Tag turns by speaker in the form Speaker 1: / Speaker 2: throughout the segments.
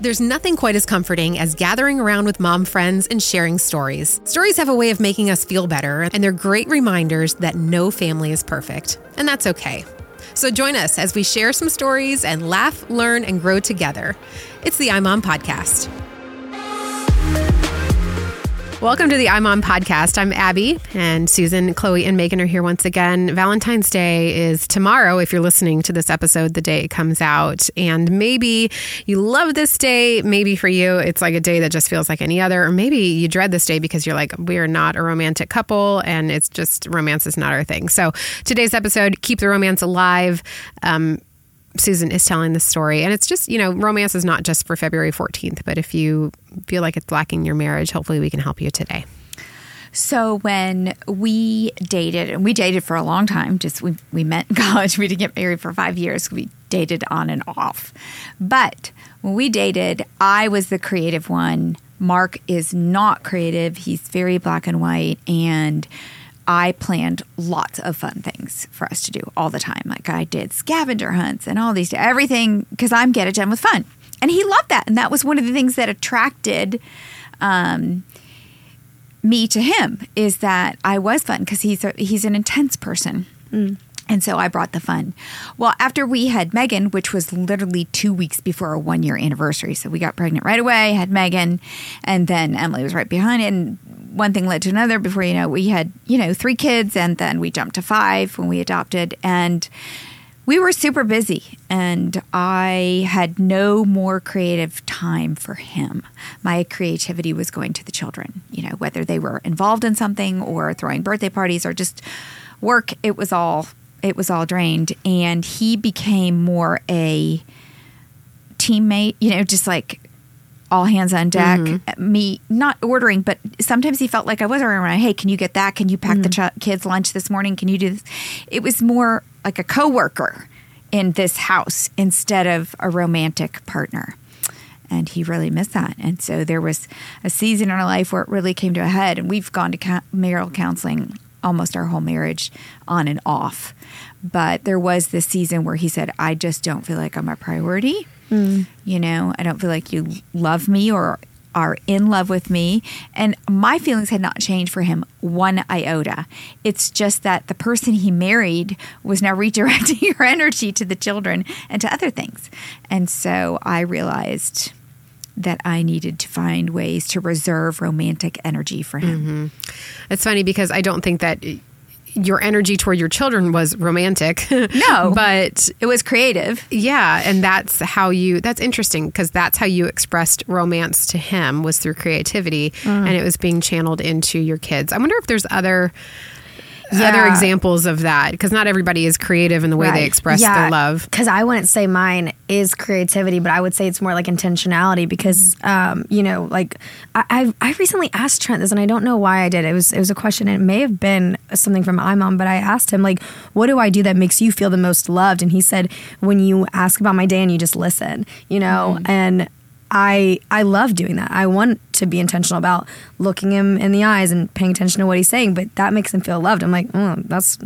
Speaker 1: There's nothing quite as comforting as gathering around with mom friends and sharing stories. Stories have a way of making us feel better, and they're great reminders that no family is perfect, and that's okay. So join us as we share some stories and laugh, learn, and grow together. It's the iMom Podcast. Welcome to the iMom podcast. I'm Abby, and Susan, Chloe, and Megan are here once again. Valentine's Day is tomorrow if you're listening to this episode the day it comes out. And maybe you love this day. Maybe for you, it's like a day that just feels like any other. Or maybe you dread this day because you're like, we're not a romantic couple, and it's just romance is not our thing. So today's episode, Keep the Romance Alive. Um, Susan is telling the story. And it's just, you know, romance is not just for February 14th, but if you feel like it's lacking your marriage, hopefully we can help you today.
Speaker 2: So when we dated, and we dated for a long time, just we, we met in college, we didn't get married for five years. We dated on and off. But when we dated, I was the creative one. Mark is not creative. He's very black and white. And I planned lots of fun things for us to do all the time. Like I did scavenger hunts and all these, everything, because I'm get it done with fun. And he loved that. And that was one of the things that attracted um, me to him is that I was fun because he's, a, he's an intense person. Mm. And so I brought the fun. Well, after we had Megan, which was literally two weeks before our one year anniversary. So we got pregnant right away, had Megan, and then Emily was right behind it. And one thing led to another before you know we had you know three kids and then we jumped to five when we adopted. And we were super busy and i had no more creative time for him. My creativity was going to the children you know whether they were involved in something or throwing birthday parties or just work it was all it was all drained. And he became more a teammate you know just like all hands on deck. Mm-hmm. Me not ordering, but sometimes he felt like I was ordering. Hey, can you get that? Can you pack mm-hmm. the ch- kids' lunch this morning? Can you do this? It was more like a coworker in this house instead of a romantic partner. And he really missed that. And so there was a season in our life where it really came to a head. And we've gone to marital counseling almost our whole marriage on and off. But there was this season where he said, I just don't feel like I'm a priority. Mm. You know, I don't feel like you love me or are in love with me. And my feelings had not changed for him one iota. It's just that the person he married was now redirecting your energy to the children and to other things. And so I realized that I needed to find ways to reserve romantic energy for him. Mm-hmm.
Speaker 1: It's funny because I don't think that your energy toward your children was romantic.
Speaker 2: No,
Speaker 1: but
Speaker 2: it was creative.
Speaker 1: Yeah, and that's how you. That's interesting because that's how you expressed romance to him was through creativity, mm. and it was being channeled into your kids. I wonder if there's other yeah. other examples of that because not everybody is creative in the way right. they express yeah. their love.
Speaker 3: Because I wouldn't say mine is creativity, but I would say it's more like intentionality because, um, you know, like I, I recently asked Trent this and I don't know why I did. It was, it was a question and it may have been something from iMom, but I asked him, like, what do I do that makes you feel the most loved? And he said, when you ask about my day and you just listen, you know, mm-hmm. and I I love doing that. I want to be intentional about looking him in the eyes and paying attention to what he's saying, but that makes him feel loved. I'm like, oh, that's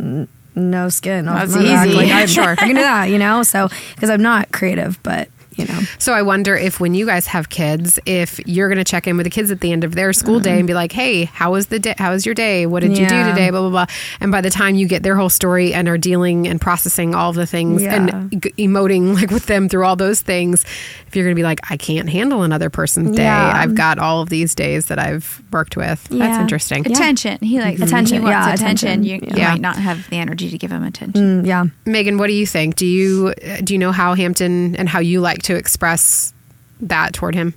Speaker 3: no skin.
Speaker 1: Oh, that's easy.
Speaker 3: Like, I'm sure I can do that, you know. So because I'm not creative, but you know.
Speaker 1: So I wonder if when you guys have kids, if you're going to check in with the kids at the end of their school day and be like, "Hey, how was the day? How was your day? What did yeah. you do today?" Blah blah blah. And by the time you get their whole story and are dealing and processing all the things yeah. and g- emoting like with them through all those things, if you're going to be like, "I can't handle another person's day. Yeah. I've got all of these days that I've worked with." That's interesting.
Speaker 2: Attention. He likes mm-hmm. attention. He wants yeah, attention. attention. You, you might not have the energy to give him attention.
Speaker 3: Mm, yeah.
Speaker 1: Megan, what do you think? Do you do you know how Hampton and how you like to express that toward him?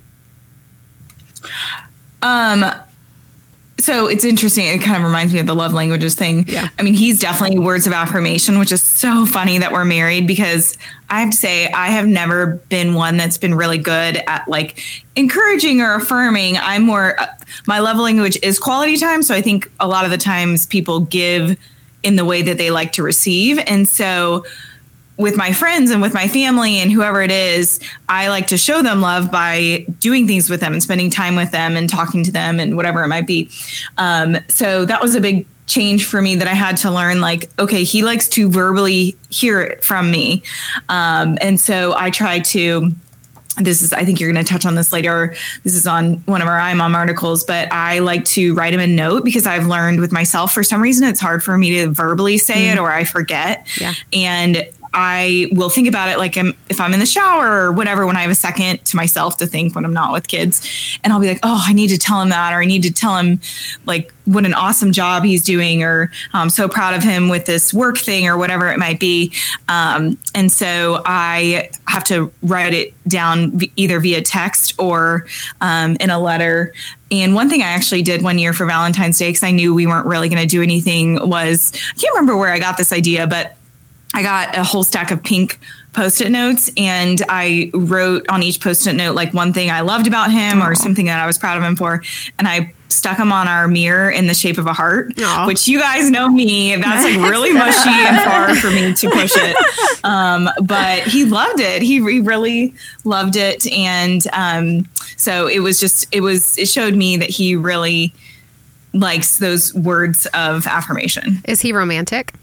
Speaker 4: Um, so it's interesting. It kind of reminds me of the love languages thing.
Speaker 1: Yeah.
Speaker 4: I mean, he's definitely words of affirmation, which is so funny that we're married because I have to say, I have never been one that's been really good at like encouraging or affirming. I'm more, uh, my love language is quality time. So I think a lot of the times people give in the way that they like to receive. And so, with my friends and with my family and whoever it is, I like to show them love by doing things with them and spending time with them and talking to them and whatever it might be. Um, so that was a big change for me that I had to learn like, okay, he likes to verbally hear it from me. Um, and so I try to this is i think you're going to touch on this later this is on one of our imom articles but i like to write him a note because i've learned with myself for some reason it's hard for me to verbally say mm. it or i forget
Speaker 1: yeah.
Speaker 4: and I will think about it like I'm, if I'm in the shower or whatever, when I have a second to myself to think when I'm not with kids. And I'll be like, oh, I need to tell him that, or I need to tell him like what an awesome job he's doing, or I'm so proud of him with this work thing, or whatever it might be. Um, and so I have to write it down either via text or um, in a letter. And one thing I actually did one year for Valentine's Day, because I knew we weren't really going to do anything, was I can't remember where I got this idea, but I got a whole stack of pink post-it notes and I wrote on each post-it note like one thing I loved about him Aww. or something that I was proud of him for and I stuck them on our mirror in the shape of a heart Aww. which you guys know me. That's like really mushy and far for me to push it. Um, but he loved it. He, he really loved it and um, so it was just it was it showed me that he really likes those words of affirmation.
Speaker 1: Is he romantic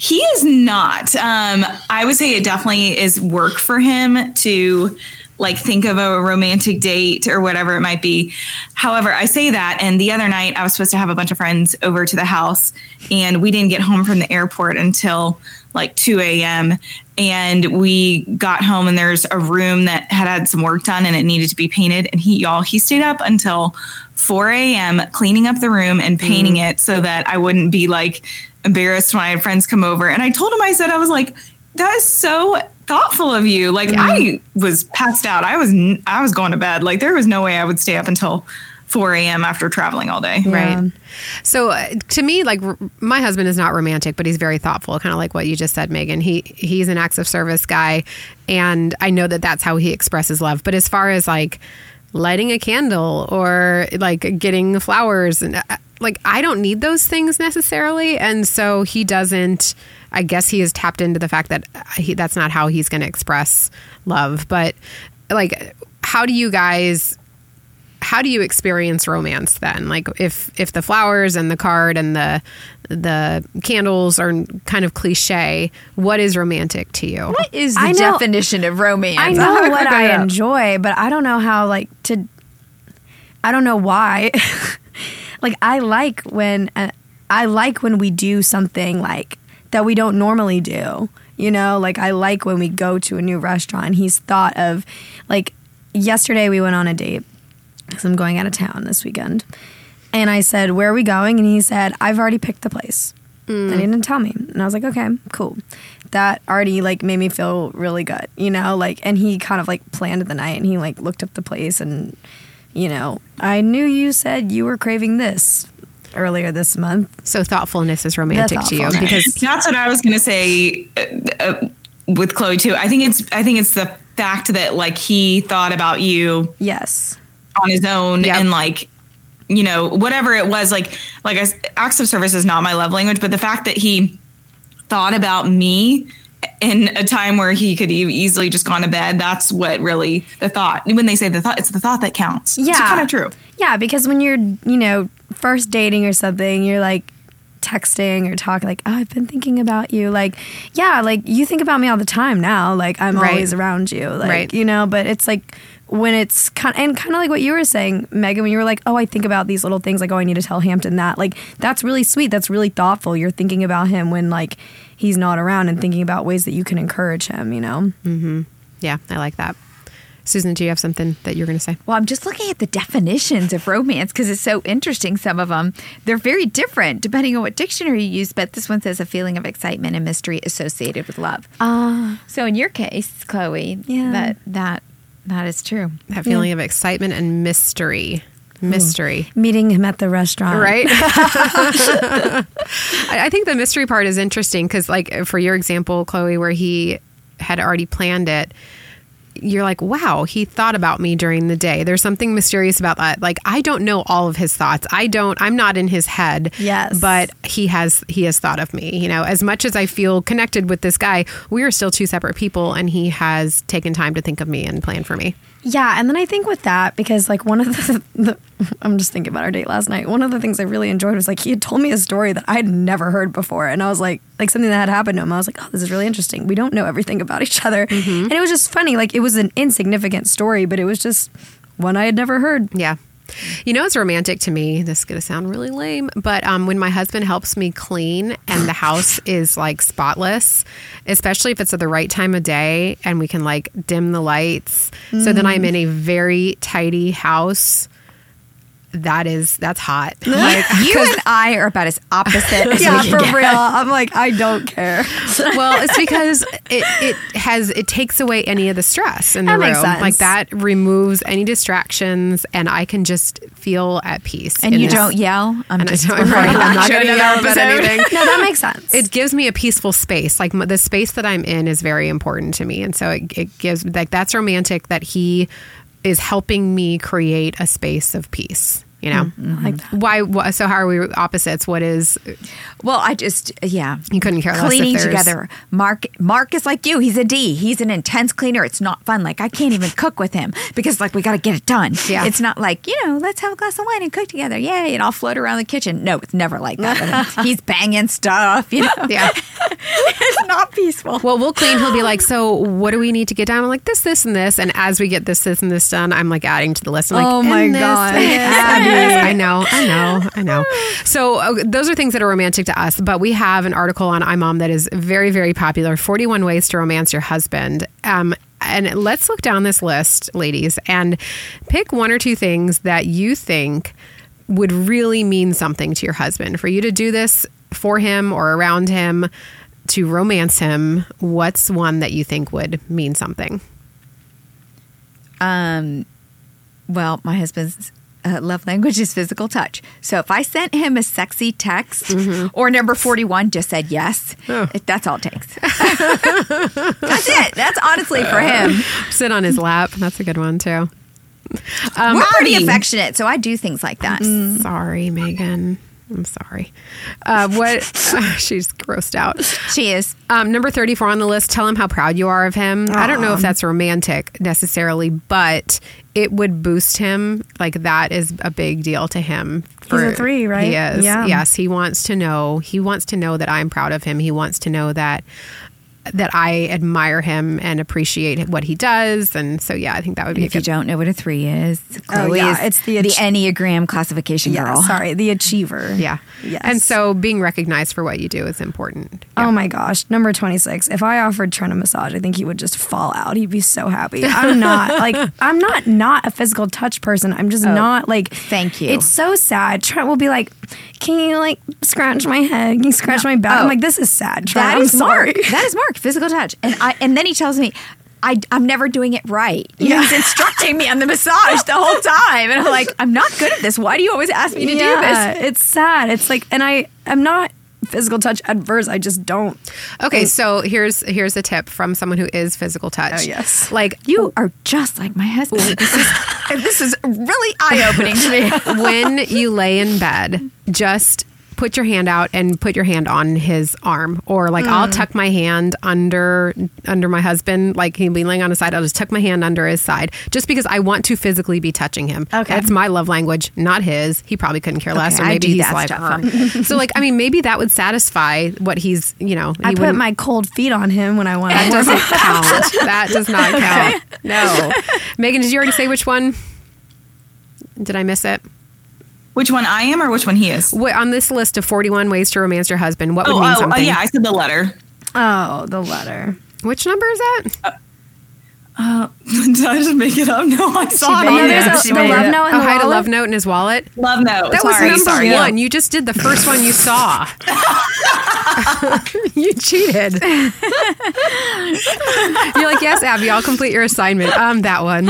Speaker 4: he is not. Um, I would say it definitely is work for him to like think of a romantic date or whatever it might be. However, I say that, and the other night I was supposed to have a bunch of friends over to the house, and we didn't get home from the airport until like 2 a.m. And we got home, and there's a room that had had some work done and it needed to be painted. And he, y'all, he stayed up until 4 a.m. cleaning up the room and painting mm. it so that I wouldn't be like embarrassed when I had friends come over. And I told him, I said, I was like, that is so thoughtful of you. Like yeah. I was passed out. I was, I was going to bed. Like there was no way I would stay up until 4 a.m. after traveling all day.
Speaker 1: Yeah. Right. So uh, to me, like r- my husband is not romantic, but he's very thoughtful, kind of like what you just said, Megan. He he's an acts of service guy, and I know that that's how he expresses love. But as far as like lighting a candle or like getting flowers and uh, like I don't need those things necessarily, and so he doesn't. I guess he has tapped into the fact that uh, he, that's not how he's going to express love. But like, how do you guys? How do you experience romance then? Like, if if the flowers and the card and the the candles are kind of cliche, what is romantic to you?
Speaker 2: What is the know, definition of romance?
Speaker 3: I know what I enjoy, but I don't know how like to. I don't know why. like I like when uh, I like when we do something like that we don't normally do. You know, like I like when we go to a new restaurant. He's thought of like yesterday we went on a date because I'm going out of town this weekend. And I said, Where are we going? And he said, I've already picked the place. Mm. And he didn't tell me. And I was like, Okay, cool. That already like made me feel really good, you know, like and he kind of like planned the night and he like looked up the place and you know, I knew you said you were craving this earlier this month.
Speaker 1: So thoughtfulness is romantic to you because
Speaker 4: that's what I was going to say uh, uh, with Chloe too. I think it's I think it's the fact that like he thought about you.
Speaker 3: Yes.
Speaker 4: On his own yep. and like you know whatever it was like like I, acts of service is not my love language but the fact that he thought about me in a time where he could easily just gone to bed. That's what really the thought. When they say the thought, it's the thought that counts.
Speaker 3: Yeah,
Speaker 4: it's kind of true.
Speaker 3: Yeah, because when you're you know first dating or something, you're like texting or talking like oh, I've been thinking about you. Like yeah, like you think about me all the time now. Like I'm right. always around you. Like right. you know, but it's like when it's kind of, and kind of like what you were saying, Megan, when you were like, oh, I think about these little things, like, oh, I need to tell Hampton that. Like, that's really sweet. That's really thoughtful. You're thinking about him when, like, he's not around and thinking about ways that you can encourage him, you know?
Speaker 1: Mm-hmm. Yeah, I like that. Susan, do you have something that you're going to say?
Speaker 2: Well, I'm just looking at the definitions of romance because it's so interesting. Some of them, they're very different depending on what dictionary you use, but this one says a feeling of excitement and mystery associated with love.
Speaker 3: Uh,
Speaker 2: so in your case, Chloe, yeah. that, that, that is true.
Speaker 1: That feeling yeah. of excitement and mystery mystery.
Speaker 3: Ooh, meeting him at the restaurant.
Speaker 1: Right. I think the mystery part is interesting because, like, for your example, Chloe, where he had already planned it, you're like, wow, he thought about me during the day. There's something mysterious about that. Like, I don't know all of his thoughts. I don't, I'm not in his head.
Speaker 3: Yes.
Speaker 1: But he has, he has thought of me. You know, as much as I feel connected with this guy, we are still two separate people and he has taken time to think of me and plan for me.
Speaker 3: Yeah. And then I think with that, because like one of the, the I'm just thinking about our date last night. One of the things I really enjoyed was like he had told me a story that I had never heard before, and I was like, like something that had happened to him. I was like, oh, this is really interesting. We don't know everything about each other, mm-hmm. and it was just funny. Like it was an insignificant story, but it was just one I had never heard.
Speaker 1: Yeah. You know, it's romantic to me. This is going to sound really lame, but um, when my husband helps me clean and the house is like spotless, especially if it's at the right time of day and we can like dim the lights. So then I'm in a very tidy house. That is, that's hot. Like,
Speaker 2: You and I are about as opposite as
Speaker 3: Yeah,
Speaker 2: we
Speaker 3: for
Speaker 2: get.
Speaker 3: real. I'm like, I don't care.
Speaker 1: well, it's because it, it has it takes away any of the stress in the
Speaker 3: That
Speaker 1: room. Like that removes any distractions, and I can just feel at peace.
Speaker 2: And you
Speaker 1: this-
Speaker 2: don't yell. I'm
Speaker 1: And I
Speaker 2: just
Speaker 1: don't, right, I'm not going to yell about anything.
Speaker 3: No, that makes sense.
Speaker 1: It gives me a peaceful space. Like the space that I'm in is very important to me, and so it, it gives like that's romantic that he is helping me create a space of peace. You know, mm-hmm.
Speaker 3: like that.
Speaker 1: why? So how are we opposites? What is
Speaker 2: Well, I just yeah.
Speaker 1: you couldn't care less
Speaker 2: Cleaning
Speaker 1: there's-
Speaker 2: together. Mark Mark is like you. He's a D. He's an intense cleaner. It's not fun. Like I can't even cook with him because like we got to get it done.
Speaker 1: Yeah.
Speaker 2: It's not like you know let's have a glass of wine and cook together. Yay! And I'll float around the kitchen. No, it's never like that. He's banging stuff. You know,
Speaker 1: Yeah.
Speaker 2: it's not peaceful.
Speaker 1: Well, we'll clean. He'll be like, "So, what do we need to get done?" I'm like, "This, this, and this." And as we get this, this, and this done, I'm like adding to the list. I'm like,
Speaker 3: Oh my God.
Speaker 1: and this, and this." I know, I know, I know. So uh, those are things that are romantic to us. But we have an article on iMom that is very, very popular: 41 ways to romance your husband. Um, and let's look down this list, ladies, and pick one or two things that you think would really mean something to your husband for you to do this for him or around him to romance him what's one that you think would mean something
Speaker 2: Um, well, my husband's uh, love language is physical touch. So if I sent him a sexy text or number 41 just said yes, it- that's all it takes. that's it. That's honestly for him.
Speaker 1: sit on his lap that's a good one too
Speaker 2: We're pretty
Speaker 4: Marty.
Speaker 2: affectionate, so I do things like that.
Speaker 1: sorry megan i'm sorry. Uh, what she's grossed out.
Speaker 2: She is.
Speaker 1: um, number 34 on the list tell him how proud you are of him. I don't know if that's romantic necessarily but it would boost him. Like that is a big deal to him He's
Speaker 3: a three, right?
Speaker 1: he is.
Speaker 3: Yeah.
Speaker 1: yes he wants to know. He wants to know that i'm proud of him. He wants to know that that I admire him and appreciate what he does, and so yeah, I think that would be a
Speaker 2: If you
Speaker 1: good.
Speaker 2: don't know what a three is,
Speaker 3: Oh, yeah, it's the
Speaker 2: the
Speaker 3: ach-
Speaker 2: Enneagram classification
Speaker 3: Yeah,
Speaker 2: girl.
Speaker 3: sorry, the achiever.
Speaker 1: Yeah,
Speaker 3: Yes.
Speaker 1: and so being recognized for what you do is important.
Speaker 3: Oh my gosh, number 26. If I offered Trent a massage, I think he would just fall out. He'd be so happy. I'm not like I'm not not a physical touch person. I'm just oh, not like
Speaker 2: Oh, thank you.
Speaker 3: It's so sad. Trent will be like, "Can you like scratch my head? Can you scratch my back?"
Speaker 2: Oh.
Speaker 3: I'm like, "This is sad, Trent.
Speaker 2: That
Speaker 3: I'm
Speaker 2: is
Speaker 3: sorry."
Speaker 2: Mark. That is Mark. Physical touch, and I and then he tells me. I, I'm never doing it right.
Speaker 3: Yeah.
Speaker 2: He's instructing me on the massage the whole time. And I'm like, I'm not good at this. Why do you always ask me to do this?
Speaker 3: it's sad. It's like, and I I'm not physical touch adverse. I just don't.
Speaker 1: Okay, so here's here's a tip from someone who is physical touch.
Speaker 3: Oh, yes.
Speaker 1: like
Speaker 2: You are just like my husband. This is, this is really eye opening to me.
Speaker 1: when you lay in bed, just put your hand out and put your hand on his arm or like I'll
Speaker 3: Mm.
Speaker 1: tuck my hand under under my husband like he'll be laying on his side I'll just tuck my hand under his side just because I want to physically be touching him.
Speaker 3: Okay.
Speaker 1: that's my love language not his. He probably couldn't care less
Speaker 2: Okay,
Speaker 1: or maybe he's like "Her." so like I mean maybe that would satisfy what he's you know
Speaker 3: I put my cold feet on him when I want
Speaker 1: that doesn't count. That does not count. No. Megan did you already say which one? Did I miss it
Speaker 4: Which one I am or which one he is?
Speaker 1: What, on this list of 41 ways to romance your husband, what would
Speaker 4: Oh,
Speaker 1: mean
Speaker 4: oh, oh,
Speaker 1: something?
Speaker 4: yeah, I said the letter.
Speaker 3: Oh, the letter.
Speaker 1: Which number is that?
Speaker 4: Did I just make it up? No, I saw it.
Speaker 2: made
Speaker 4: on
Speaker 2: it
Speaker 4: there.
Speaker 2: up.
Speaker 3: There's a, the love
Speaker 2: it.
Speaker 3: note in
Speaker 1: Oh,
Speaker 3: the
Speaker 1: hide a love note in his wallet.
Speaker 4: Love note.
Speaker 1: That was
Speaker 4: Sorry,
Speaker 1: number
Speaker 4: sorry.
Speaker 1: one. You just did the first one you saw. you cheated. You're like, yes, Abby, I'll complete your assignment. Um, that one.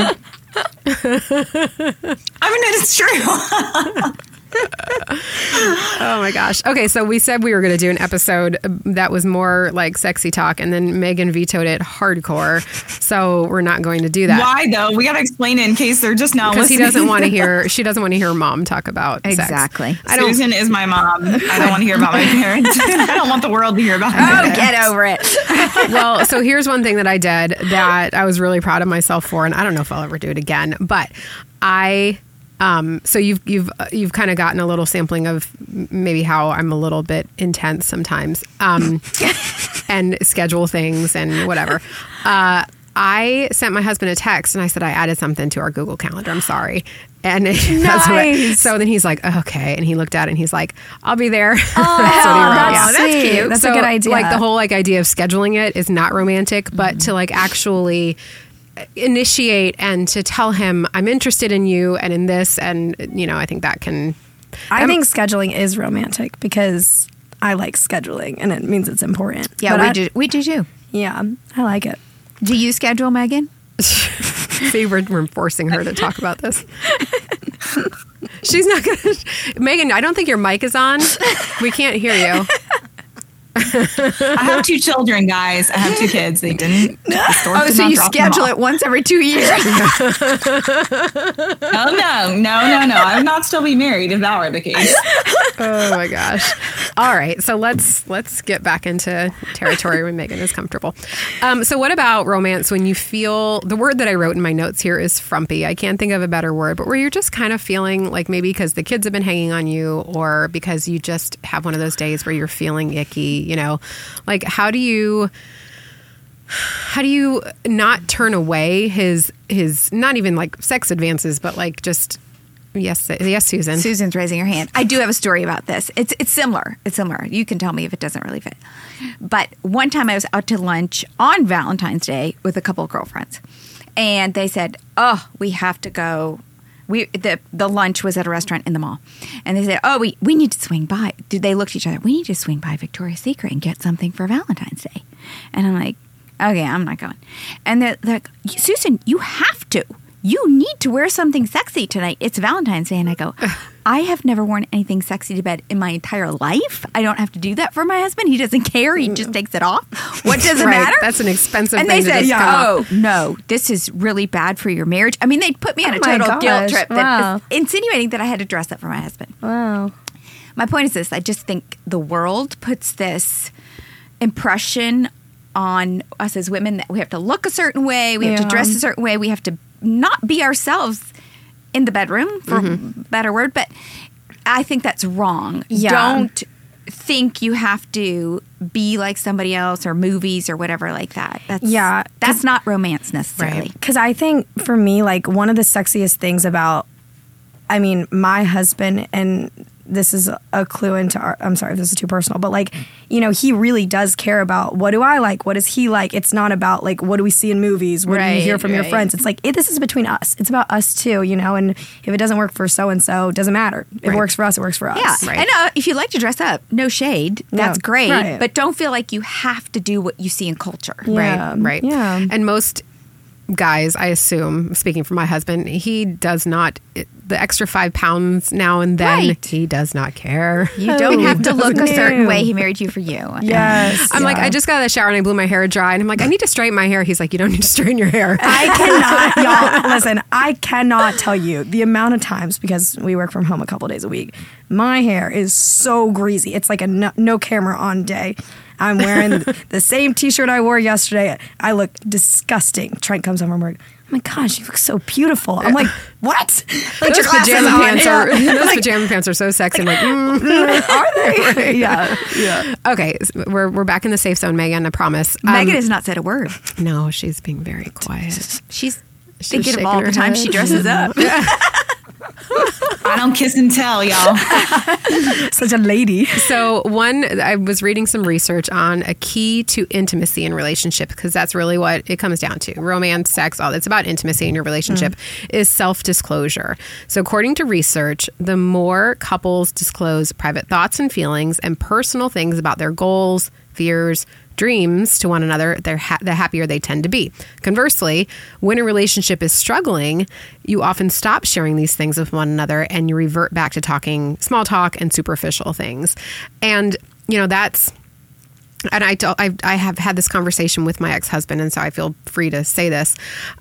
Speaker 4: I mean, it's true.
Speaker 1: Oh my gosh. Okay, so we said we were going to do an episode that was more like sexy talk, and then Megan vetoed it hardcore. So we're not going to do that.
Speaker 4: Why though? We got to explain it in case they're just not
Speaker 1: Because he doesn't want to hear. She doesn't want to hear mom talk about sex.
Speaker 2: Exactly.
Speaker 1: I don't.
Speaker 4: Susan is my mom. I don't want to hear about my parents. I don't want the world to hear about
Speaker 2: Oh,
Speaker 4: it.
Speaker 2: get over it.
Speaker 1: well, so here's one thing that I did that I was really proud of myself for, and I don't know if I'll ever do it again, but I Um, so you've you've you've kind of gotten a little sampling of maybe how I'm a little bit intense sometimes, um, and schedule things and whatever. Uh, I sent my husband a text and I said I added something to our Google Calendar. I'm sorry. And that's so then he's like, okay, and he looked at it and he's like, I'll be there.
Speaker 3: Oh,
Speaker 1: that's what he wrote.
Speaker 3: that's
Speaker 1: Yeah.
Speaker 3: sweet. That's
Speaker 1: So,
Speaker 3: a good idea.
Speaker 1: Like the whole like idea of scheduling it is not romantic, but to like actually initiate and to tell him I'm interested in you and in this, and you know, I think that can.
Speaker 3: I think scheduling is romantic because I like scheduling and it means it's important.
Speaker 2: Yeah,
Speaker 3: But
Speaker 2: we
Speaker 3: I-
Speaker 2: do. We do too.
Speaker 3: Yeah, I like it.
Speaker 2: Do you schedule, Megan?
Speaker 1: See, we're, we're forcing her to talk about this. She's not gonna. Megan, I don't think your mic is on. We can't hear you.
Speaker 4: I have two children, guys. I have two kids. They didn't.
Speaker 2: Oh, so you schedule it once every two years?
Speaker 4: No, no, no, no, no. I would not still be married if that were the case.
Speaker 1: Oh my gosh. All right, so let's let's get back into territory when Megan is comfortable. Um, so what about romance when you feel the word that I wrote in my notes here is frumpy. I can't think of a better word, but where you're just kind of feeling like maybe because the kids have been hanging on you or because you just have one of those days where you're feeling icky, you know. Like how do you how do you not turn away his his not even like sex advances, but like just yes yes Susan.
Speaker 2: Susan's raising her hand. I do have a story about this. It's it's similar. It's similar. You can tell me if it doesn't really fit. But one time I was out to lunch on Valentine's Day with a couple of girlfriends, and they said, "Oh, we have to go." We the the lunch was at a restaurant in the mall, and they said, "Oh, we we need to swing by." Did they look at each other? We need to swing by Victoria's Secret and get something for Valentine's Day, and I'm like, "Okay, I'm not going." And they're, they're like, "Susan, you have to." You need to wear something sexy tonight. It's Valentine's Day. And I go, I have never worn anything sexy to bed in my entire life. I don't have to do that for my husband. He doesn't care. He just mm. takes it off. What does it
Speaker 1: Right.
Speaker 2: matter?
Speaker 1: That's an expensive
Speaker 2: and
Speaker 1: thing
Speaker 2: they said, "Oh no, this is really bad for your marriage." I mean, they put me on
Speaker 3: Oh
Speaker 2: a total guilt trip,
Speaker 3: Wow.
Speaker 2: insinuating that I had to dress up for my husband.
Speaker 3: Wow.
Speaker 2: My point is this: I just think the world puts this impression on us as women that we have to look a certain way, we have to dress a certain way, we have to not be ourselves in the bedroom, for
Speaker 3: Mm-hmm.
Speaker 2: better word. But I think that's wrong.
Speaker 3: Yeah.
Speaker 2: Don't think you have to be like somebody else or movies or whatever like that. That's
Speaker 3: Yeah,
Speaker 2: that's not romance necessarily.
Speaker 1: Right.
Speaker 3: Because I think for me, like one of the sexiest things about, I mean, my husband, and this is a clue into our, I'm sorry if this is too personal, but like, you know, he really does care about what do I like? What does he like? It's not about like, what do we see in movies? What do you hear from your friends? It's like, it, this is between us. It's about us too, you know? And if it doesn't work for so and so, it doesn't matter. If
Speaker 1: Right.
Speaker 3: it works for us, it works for us.
Speaker 2: Yeah,
Speaker 1: Right.
Speaker 2: and uh, if you like to dress up, no shade, that's
Speaker 3: Yeah,
Speaker 2: great.
Speaker 3: right.
Speaker 2: But don't feel like you have to do what you see in culture.
Speaker 3: Yeah,
Speaker 1: Right, right.
Speaker 3: yeah.
Speaker 1: And most guys, I assume, speaking for my husband, he does not, the extra five pounds now and then,
Speaker 2: Right.
Speaker 1: he does not care.
Speaker 2: You don't have to look a certain way. He married you for you.
Speaker 3: Yes.
Speaker 1: I'm like. I just got out of the shower and I blew my hair dry. And I'm like, I need to straighten my hair. He's like, you don't need to straighten your hair.
Speaker 3: I cannot, y'all. Listen, I cannot tell you the amount of times because we work from home a couple days a week. My hair is so greasy. It's like a no, no camera on day. I'm wearing the same T-shirt I wore yesterday. I look disgusting. Trent comes home from work. Oh my gosh, you look so beautiful. I'm like, what? Like
Speaker 1: those pajama pants are
Speaker 3: Yeah.
Speaker 1: those pajama pants are so sexy. I'm like, mm.
Speaker 3: are they? yeah, yeah.
Speaker 1: okay, so we're we're back in the safe zone, Megan. I promise. Um,
Speaker 2: Megan has not said a word.
Speaker 1: no, she's being very quiet.
Speaker 2: She's
Speaker 1: She's
Speaker 2: thinking of all the time she dresses up.
Speaker 4: I don't kiss and tell, y'all.
Speaker 3: Such a lady.
Speaker 1: So, one, I was reading some research on a key to intimacy in relationship because that's really what it comes down to. Romance, sex, all it's about intimacy in your relationship mm. is self disclosure. So, according to research, the more couples disclose private thoughts and feelings and personal things about their goals, fears, dreams to one another, they're ha- the happier they tend to be. Conversely, when a relationship is struggling, you often stop sharing these things with one another and you revert back to talking small talk and superficial things. And, you know, that's and I, I I have had this conversation with my ex husband, and so I feel free to say this.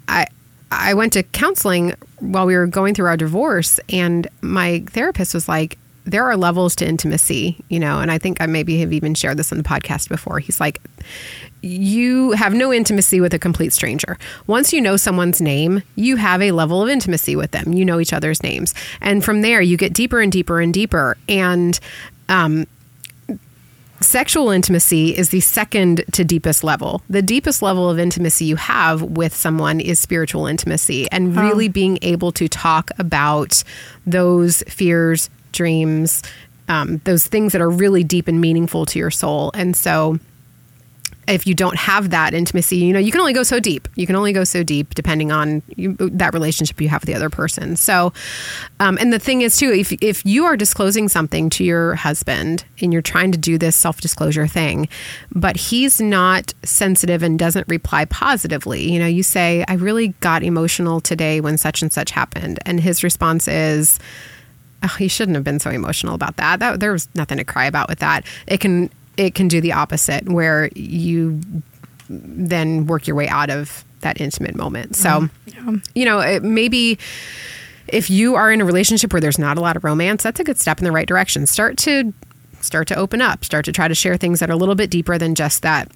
Speaker 1: I I went to counseling while we were going through our divorce, and my therapist was like, there are levels to intimacy, you know, and I think I maybe have even shared this on the podcast before. He's like, you have no intimacy with a complete stranger. Once you know someone's name, you have a level of intimacy with them. You know each other's names. And from there, you get deeper and deeper and deeper. And, um, Sexual intimacy is the second to deepest level. The deepest level of intimacy you have with someone is spiritual intimacy and really being able to talk about those fears, dreams, um, those things that are really deep and meaningful to your soul. And so, if you don't have that intimacy, you know, you can only go so deep. You can only go so deep depending on you, that relationship you have with the other person. So, um, and the thing is too, if if you are disclosing something to your husband and you're trying to do this self disclosure thing, but he's not sensitive and doesn't reply positively, you know, you say, "I really got emotional today when such and such happened," and his response is. Oh, you shouldn't have been so emotional about that. That there was nothing to cry about with that. It can it can do the opposite where you then work your way out of that intimate moment. So, mm-hmm. you know, it, maybe if you are in a relationship where there's not a lot of romance, that's a good step in the right direction. Start to start to open up, start to try to share things that are a little bit deeper than just that,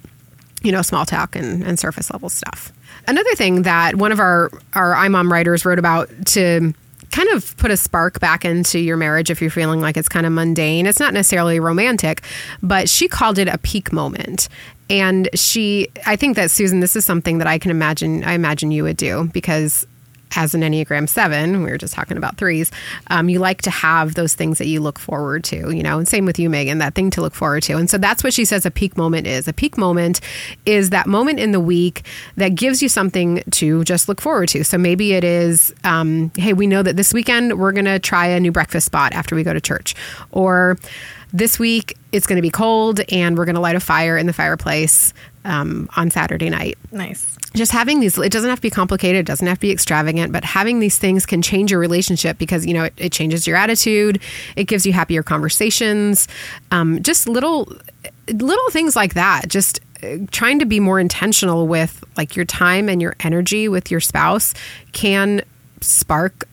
Speaker 1: you know, small talk and, and surface level stuff. Another thing that one of our our iMom writers wrote about to kind of put a spark back into your marriage if you're feeling like it's kind of mundane. It's not necessarily romantic, but she called it a peak moment. And she, I think that Susan, this is something that I can imagine, I imagine you would do because as an Enneagram 7, we were just talking about threes, um, you like to have those things that you look forward to, you know, and same with you, Megan, that thing to look forward to. And so that's what she says a peak moment is. A peak moment is that moment in the week that gives you something to just look forward to. So maybe it is, um, hey, we know that this weekend we're going to try a new breakfast spot after we go to church. Or, this week it's going to be cold and we're going to light a fire in the fireplace um, on Saturday night
Speaker 3: Nice.
Speaker 1: just having these it doesn't have to be complicated it doesn't have to be extravagant but having these things can change your relationship because you know it, it changes your attitude it gives you happier conversations um, just little little things like that just uh, trying to be more intentional with like your time and your energy with your spouse can spark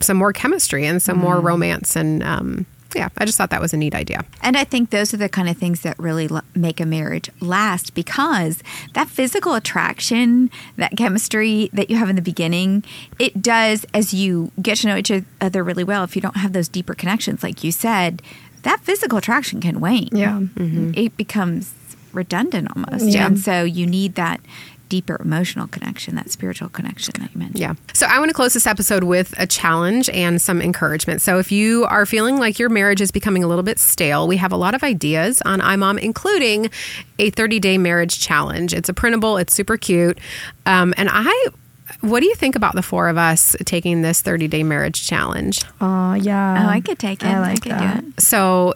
Speaker 1: some more chemistry and some more romance and um, yeah i just thought that was a neat idea
Speaker 2: And I think those are the kind of things that really l- make a marriage last because that physical attraction, that chemistry that you have in the beginning, it does as you get to know each other really well. If you don't have those deeper connections, like you said, that physical attraction can wane.
Speaker 3: Yeah.
Speaker 2: It mm-hmm. becomes redundant almost.
Speaker 3: Yeah.
Speaker 2: And so you need that deeper emotional connection, that spiritual connection that you mentioned.
Speaker 1: Yeah. So I want to close this episode with a challenge and some encouragement. So if you are feeling like your marriage is becoming a little bit stale, we have a lot of ideas on iMom, including a 30 day marriage challenge. It's a printable, it's super cute. Um, and I, what do you think about the four of us taking this 30 day marriage challenge?
Speaker 3: Oh, yeah.
Speaker 2: Oh, I could take it.
Speaker 3: I like
Speaker 2: could
Speaker 3: that.
Speaker 2: do it.
Speaker 1: So,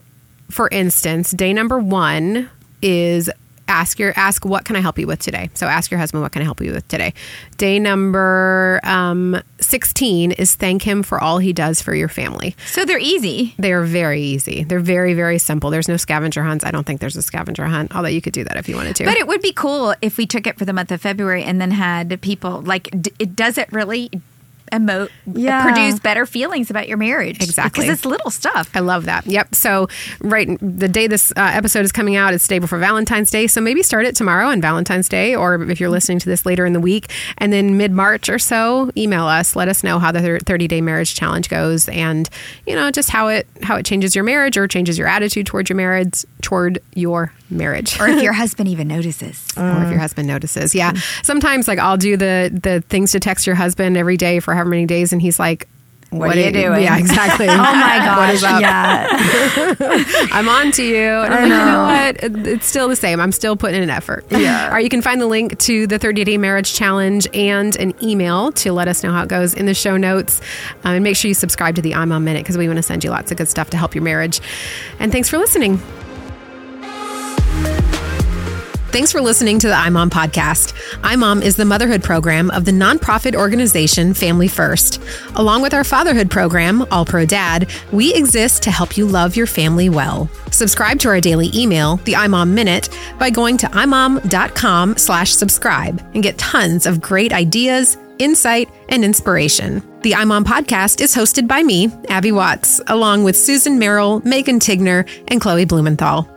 Speaker 1: for instance, day number one is ask your ask what can I help you with today. So ask your husband what can I help you with today. Day number um, sixteen is thank him for all he does for your family.
Speaker 2: So they're easy.
Speaker 1: They are very easy. They're very very simple. There's no scavenger hunts. I don't think there's a scavenger hunt. Although you could do that if you wanted to.
Speaker 2: But it would be cool if we took it for the month of February and then had people like, d- it does it really emote,
Speaker 3: Yeah.
Speaker 2: produce better feelings about your marriage?
Speaker 1: Exactly.
Speaker 2: Because it's little stuff.
Speaker 1: I love that. Yep. So, right, the day this uh, episode is coming out, it's the day before Valentine's Day. So maybe start it tomorrow on Valentine's Day, or if you're listening to this later in the week, and then mid March or so, email us. Let us know how the 30 day marriage challenge goes, and you know just how it how it changes your marriage or changes your attitude toward your marriage toward your marriage.
Speaker 2: or if your husband even notices.
Speaker 1: or if your husband notices. Yeah. Sometimes like I'll do the the things to text your husband every day for however many days and he's like
Speaker 2: What are you doing?
Speaker 1: Yeah, exactly.
Speaker 3: Oh my
Speaker 1: What is
Speaker 3: gosh. Yeah.
Speaker 1: iMom to you. And I'm like, you know what? It's still the same. I'm still putting in an effort. Yeah. All right. You can find the link to the 30 day marriage challenge and an email to let us know how it goes in the show notes. Um, and make sure you subscribe to the I'm on Minute because we want to send you lots of good stuff to help your marriage. And thanks for listening. Thanks for listening to the iMom podcast. iMom is the motherhood program of the nonprofit organization Family First. Along with our fatherhood program, All Pro Dad, we exist to help you love your family well. Subscribe to our daily email, the iMom Minute, by going to imom.com slash subscribe and get tons of great ideas, insight, and inspiration. The iMom podcast is hosted by me, Abby Watts, along with Susan Merrill, Megan Tigner, and Chloe Blumenthal.